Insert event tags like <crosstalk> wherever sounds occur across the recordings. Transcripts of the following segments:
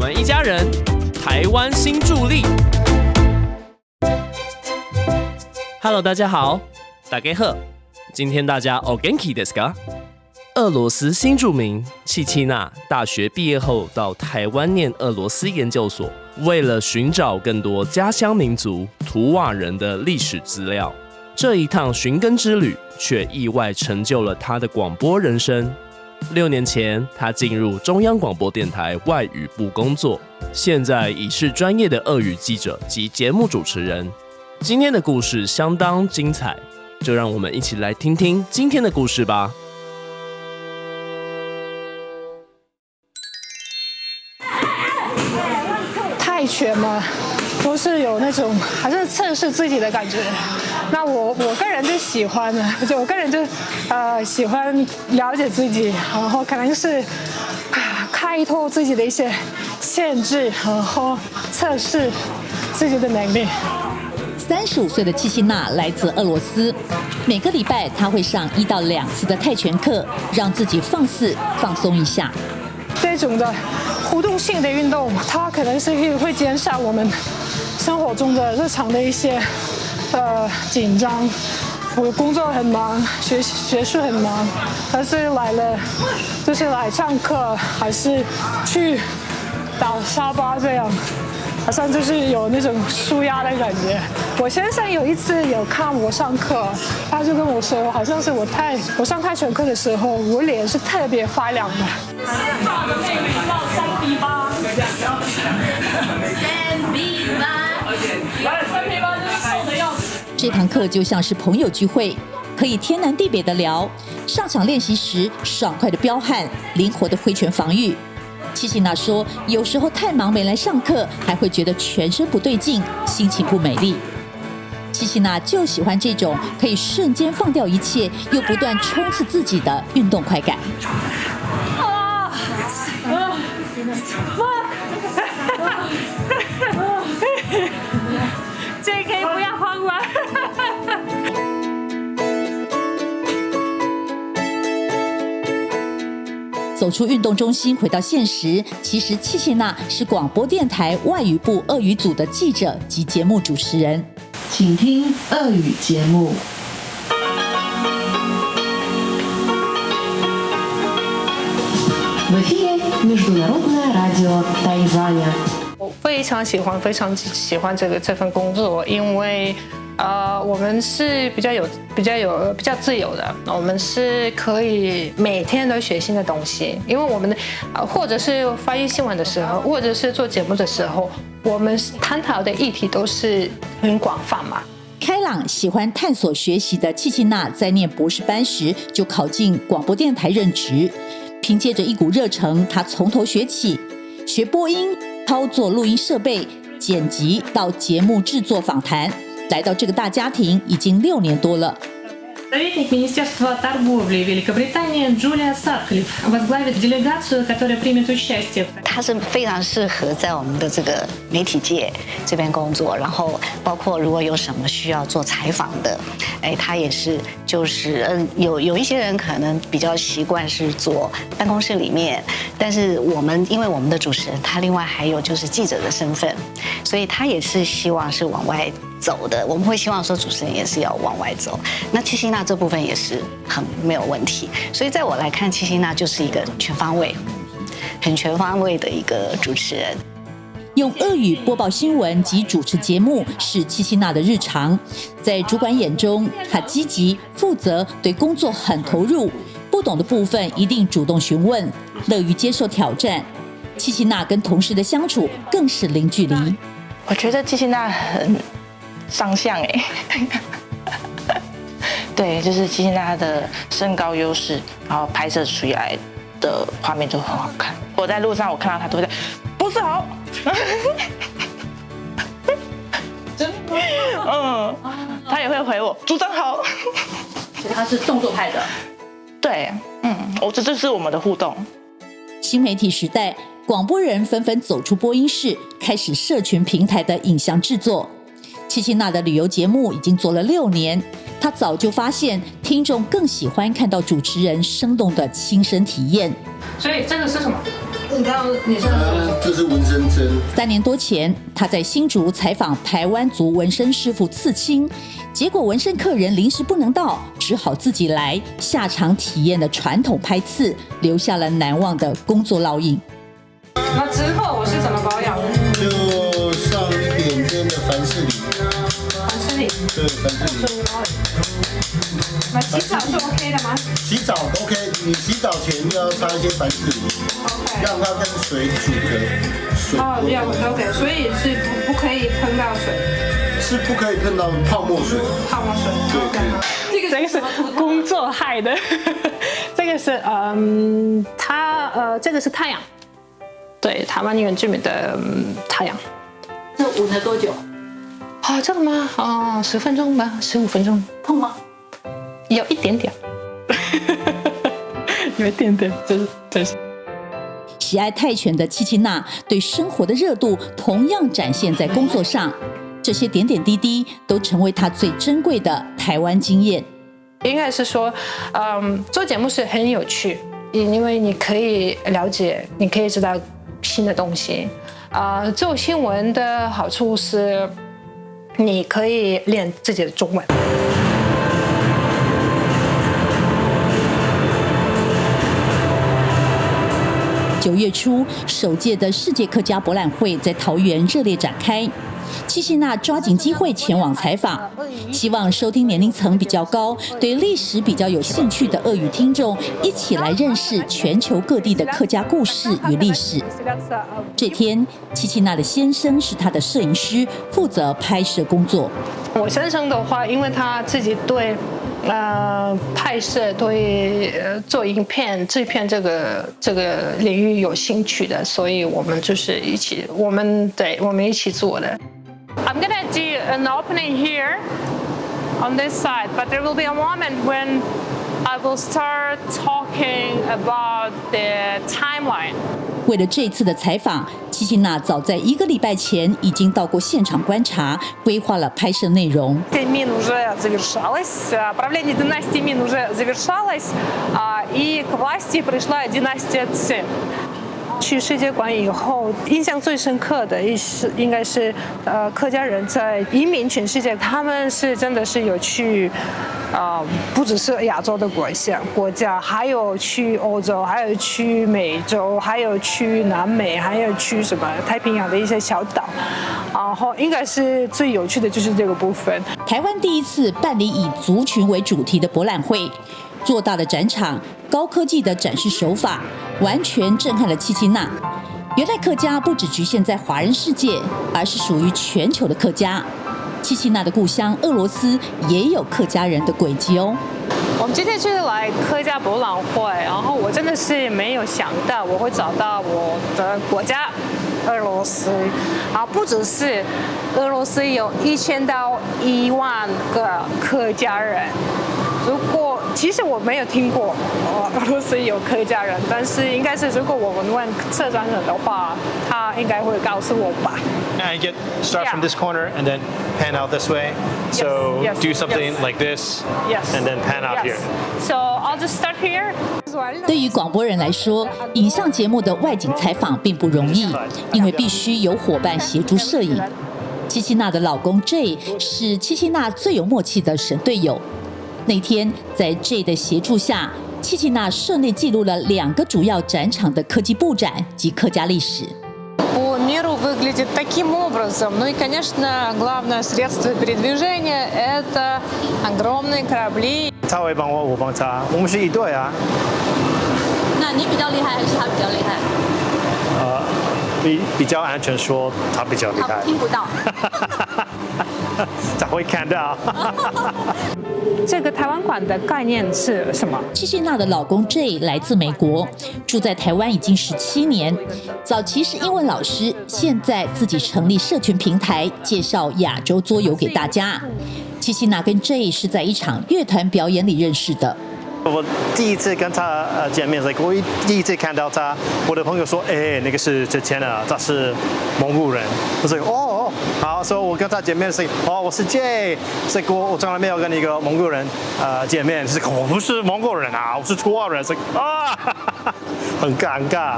们一家人，台湾新助力。Hello，大家好，大家好，今天大家 o g a n k i ですか？俄罗斯新著名契契娜大学毕业后到台湾念俄罗斯研究所，为了寻找更多家乡民族图瓦人的历史资料，这一趟寻根之旅却意外成就了他的广播人生。 六年前，他进入中央广播电台外语部工作，现在已是专业的俄语记者及节目主持人。今天的故事相当精彩，就让我们一起来听听今天的故事吧。那种还是测试自己的感觉。那我我个人就喜欢的，就我个人就呃喜欢了解自己，然后可能是啊开拓自己的一些限制，然后测试自己的能力。三十五岁的七希娜来自俄罗斯，每个礼拜她会上一到两次的泰拳课，让自己放肆放松一下。这种的互动性的运动，它可能是会会减少我们生活中的日常的一些呃紧张。我工作很忙，学学术很忙，但是来了就是来上课，还是去打沙巴这样。好像就是有那种舒压的感觉。我先生有一次有看我上课，他就跟我说，好像是我泰我上泰拳课的时候，我脸是特别发亮的。这堂课就像是朋友聚会，可以天南地北的聊。上场练习时，爽快的彪悍，灵活的挥拳防御。七七娜说：“有时候太忙没来上课，还会觉得全身不对劲，心情不美丽。七七娜就喜欢这种可以瞬间放掉一切，又不断冲刺自己的运动快感。”啊！走出运动中心，回到现实。其实，契切娜是广播电台外语部俄语组的记者及节目主持人。请听俄语节目。我非常喜欢，非常喜欢这个这份工作，因为。呃，我们是比较有、比较有、比较自由的。我们是可以每天都学新的东西，因为我们的呃，或者是发译新闻的时候，或者是做节目的时候，我们探讨的议题都是很广泛嘛。开朗、喜欢探索、学习的契契娜，在念博士班时就考进广播电台任职，凭借着一股热诚，她从头学起，学播音、操作录音设备、剪辑到节目制作、访谈。来到这个大家庭已经六年多了。Советник Министерства торговли Великобритании Джулия Сатклифф возглавит делегацию, которая примет участие. 他是非常适合在我们的这个媒体界这边工作，然后包括如果有什么需要做采访的，哎，他也是就是嗯，有有一些人可能比较习惯是做办公室里面，但是我们因为我们的主持人他另外还有就是记者的身份，所以他也是希望是往外。 走的，我们会希望说主持人也是要往外走。那七星娜这部分也是很没有问题，所以在我来看，七星娜就是一个全方位、很全方位的一个主持人。用俄语播报新闻及主持节目是七星娜的日常，在主管眼中，她积极负责，对工作很投入，不懂的部分一定主动询问，乐于接受挑战。七星娜跟同事的相处更是零距离。我觉得七星娜很。上相哎，<laughs> 对，就是其实他的身高优势，然后拍摄出来的画面就很好看。我在路上我看到他都会在，不是好，真的 <laughs> 嗯，他也会回我，组长好。其实他是动作派的，对，嗯，我这就是我们的互动。新媒体时代，广播人纷纷走出播音室，开始社群平台的影像制作。七七娜的旅游节目已经做了六年，她早就发现听众更喜欢看到主持人生动的亲身体验。所以这个是什么？你刚刚你是这是纹身针。三年多前，他在新竹采访台湾族纹身师傅刺青，结果纹身客人临时不能到，只好自己来，下场体验的传统拍刺，留下了难忘的工作烙印。那之后我是怎么保养那洗澡是 OK 的吗？洗澡 OK，你洗澡前要擦一些凡士林，OK，让它跟水煮的水。哦，要 OK，所以是不不可以碰到水。是不可以碰到泡沫水。泡沫水。对。这个这个是工作害的，<laughs> 这个是嗯，它呃，这个是太阳。对，台湾原住民的太阳。这捂了多久？啊，这个吗？啊，十分钟吧，十五分钟。痛吗？有一点点，<laughs> 有一点点，就是就是。喜爱泰拳的七七娜对生活的热度同样展现在工作上，这些点点滴滴都成为她最珍贵的台湾经验。应该是说，嗯，做节目是很有趣，因为你可以了解，你可以知道。新的东西，啊，做新闻的好处是，你可以练自己的中文。九月初，首届的世界客家博览会在桃园热烈展开。七夕娜抓紧机会前往采访，希望收听年龄层比较高、对历史比较有兴趣的俄语听众一起来认识全球各地的客家故事与历史。这天，七夕娜的先生是她的摄影师，负责拍摄工作。我先生的话，因为他自己对呃拍摄、对呃做影片、制片这个这个领域有兴趣的，所以我们就是一起，我们对我们一起做的。I'm gonna do an opening here on this side, but there will be a moment when I will start talking about the timeline. 为了这次的采访，七七娜早在一个礼拜前已经到过现场观察，规划了拍摄内容。Мин уже завершалось, правление династии Мин уже завершалось, и к власти пришла династия Цин. 去世界馆以后，印象最深刻的一是应该是，呃，客家人在移民全世界，他们是真的是有去，啊，不只是亚洲的国家国家，还有去欧洲，还有去美洲，还有去南美，还有去什么太平洋的一些小岛，然后应该是最有趣的就是这个部分。台湾第一次办理以族群为主题的博览会。做大的展场，高科技的展示手法，完全震撼了七七娜。原来客家不只局限在华人世界，而是属于全球的客家。七七娜的故乡俄罗斯也有客家人的轨迹哦。我们今天就是来客家博览会，然后我真的是没有想到我会找到我的国家俄罗斯，啊，不只是俄罗斯有一千到一万个客家人。如果其实我没有听过俄罗斯有客家人，但是应该是如果我们问策展人的话，他应该会告诉我吧。And get start from this corner and then pan out this way. So do something like this. Yes. And then pan out here. So I'll just start here. 对于广播人来说，影像节目的外景采访并不容易，因为必须有伙伴协助摄影。七七娜的老公 J 是七七娜最有默契的神队友。那天，在 J 的协助下，契契娜顺利记录了两个主要展场的科技布展及客家历史。По миру выглядит таким образом. Ну и, конечно, главное средство передвижения – это огромные корабли. 他会帮我，我帮他，我们是一对啊。那你比较厉害还是他比较厉害？呃，比比较安全说他比较厉害。听不到。 <laughs> <laughs> 才会看到。<laughs> 这个台湾馆的概念是什么？七七娜的老公 J 来自美国，住在台湾已经十七年。早期是英文老师，现在自己成立社群平台，介绍亚洲桌游给大家。七七娜跟 J 是在一场乐团表演里认识的。我第一次跟他呃见面，我第一次看到他，我的朋友说：“哎，那个是之前的，他是蒙古人。”我说：“哦。”哦，好，所以我跟他见面是哦，我是 J，是我我从来没有跟一个蒙古人呃见面，是我不是蒙古人啊，我是土耳人，是啊，<laughs> 很尴尬。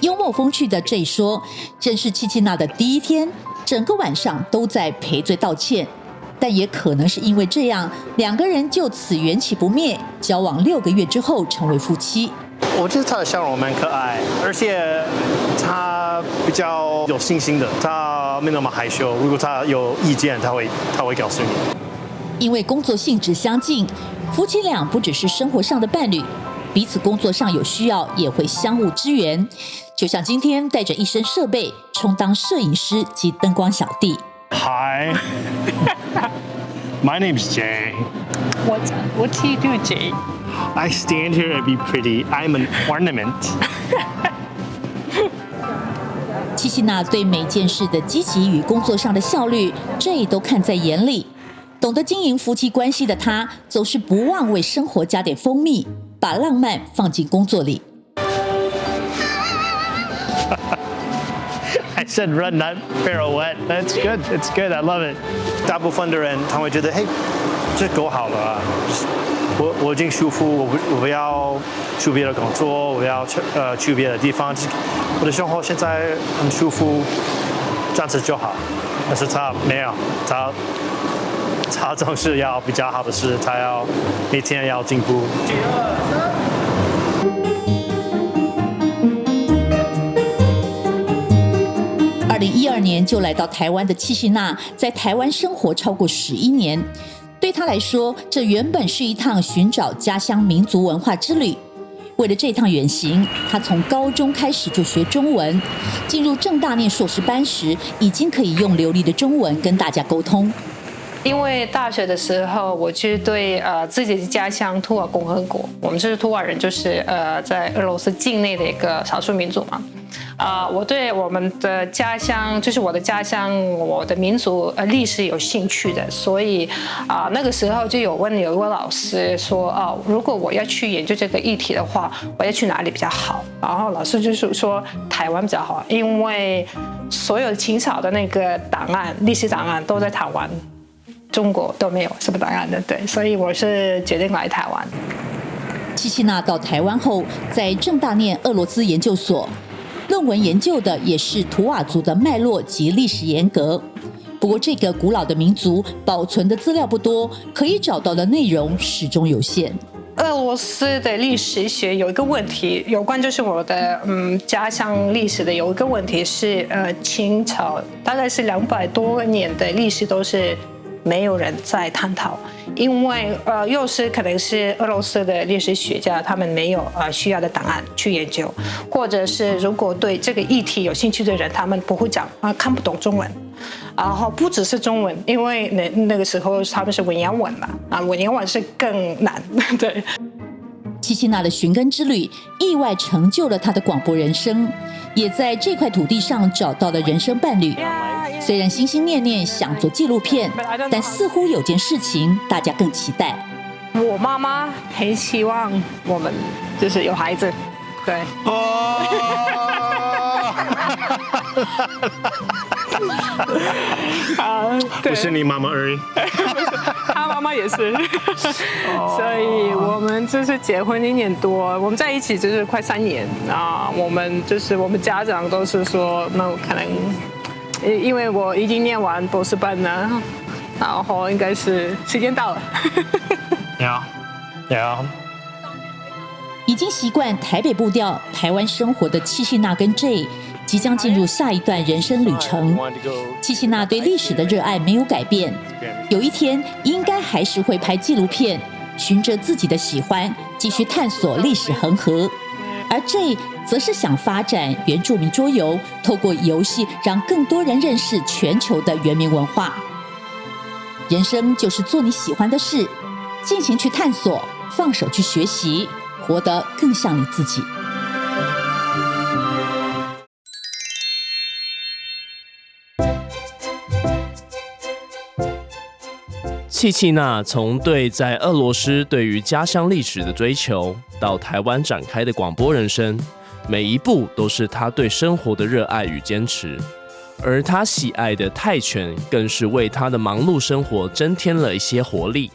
幽默风趣的 J 说，认识七七娜的第一天，整个晚上都在赔罪道歉，但也可能是因为这样，两个人就此缘起不灭，交往六个月之后成为夫妻。我觉得他的笑容蛮可爱，而且他比较有信心的，他没那么害羞。如果他有意见，他会他会告诉你。因为工作性质相近，夫妻俩不只是生活上的伴侣，彼此工作上有需要也会相互支援。就像今天带着一身设备充当摄影师及灯光小弟。Hi, <laughs> my name is Jay. What What do you do, Jay? I stand here and be pretty. I'm an ornament. <laughs> 七七娜对每件事的积极与工作上的效率，这都看在眼里。懂得经营夫妻关系的她，总是不忘为生活加点蜂蜜，把浪漫放进工作里。I said run, not pirouette. That's good. It's good. I love it. 大部分的人他会觉得，嘿，这够好了啊。我我已经舒服，我不我不要去别的工作，我要去呃去别的地方。我的生活现在很舒服，这样子就好。但是他没有，他他总是要比较好的事，他要每天要进步。二零一二年就来到台湾的七夕娜，在台湾生活超过十一年。对他来说，这原本是一趟寻找家乡民族文化之旅。为了这趟远行，他从高中开始就学中文。进入正大念硕士班时，已经可以用流利的中文跟大家沟通。因为大学的时候，我去对呃自己的家乡土尔共和国，我们是土尔人，就是呃在俄罗斯境内的一个少数民族嘛。啊，我对我们的家乡，就是我的家乡，我的民族呃历史有兴趣的，所以啊那个时候就有问有一位老师说，哦，如果我要去研究这个议题的话，我要去哪里比较好？然后老师就是说台湾比较好，因为所有清朝的那个档案、历史档案都在台湾，中国都没有什么档案的，对，所以我是决定来台湾。七七娜到台湾后，在正大念俄罗斯研究所。论文研究的也是图瓦族的脉络及历史沿革，不过这个古老的民族保存的资料不多，可以找到的内容始终有限。俄罗斯的历史学有一个问题，有关就是我的嗯家乡历史的有一个问题是，呃清朝大概是两百多年的历史都是。没有人在探讨，因为呃，又是可能是俄罗斯的历史学家，他们没有呃需要的档案去研究，或者是如果对这个议题有兴趣的人，他们不会讲啊，看不懂中文，然后不只是中文，因为那那个时候他们是文言文嘛，啊，文言文是更难，对。七七娜的寻根之旅意外成就了他的广播人生，也在这块土地上找到了人生伴侣。虽然心心念念想做纪录片，但似乎有件事情大家更期待。我妈妈很希望我们就是有孩子，对。<laughs> 啊，不是你妈妈而已，<laughs> 他妈妈也是，所以我们就是结婚一年多，我们在一起就是快三年啊。我们就是我们家长都是说，那可能因为我已经念完博士班了，然后应该是时间到了。你好，你好。已经习惯台北步调、台湾生活的七夕娜跟 J。即将进入下一段人生旅程，七七娜对历史的热爱没有改变。有一天，应该还是会拍纪录片，循着自己的喜欢，继续探索历史恒河。而这则是想发展原住民桌游，透过游戏让更多人认识全球的原民文化。人生就是做你喜欢的事，尽情去探索，放手去学习，活得更像你自己。契契娜从对在俄罗斯对于家乡历史的追求，到台湾展开的广播人生，每一步都是她对生活的热爱与坚持。而他喜爱的泰拳更是为他的忙碌生活增添了一些活力。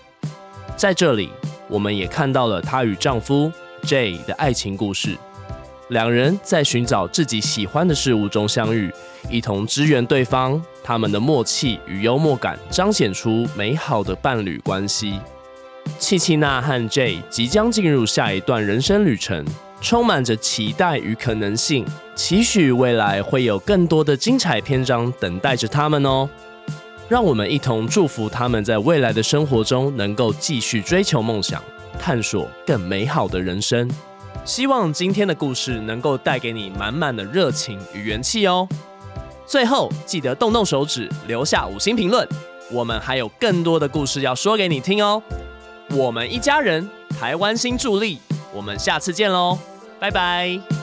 在这里，我们也看到了她与丈夫 Jay 的爱情故事。两人在寻找自己喜欢的事物中相遇，一同支援对方。他们的默契与幽默感彰显出美好的伴侣关系。契契娜和 Jay 即将进入下一段人生旅程，充满着期待与可能性，期许未来会有更多的精彩篇章等待着他们哦。让我们一同祝福他们在未来的生活中能够继续追求梦想，探索更美好的人生。希望今天的故事能够带给你满满的热情与元气哦。最后记得动动手指，留下五星评论。我们还有更多的故事要说给你听哦。我们一家人，台湾新助力，我们下次见喽，拜拜。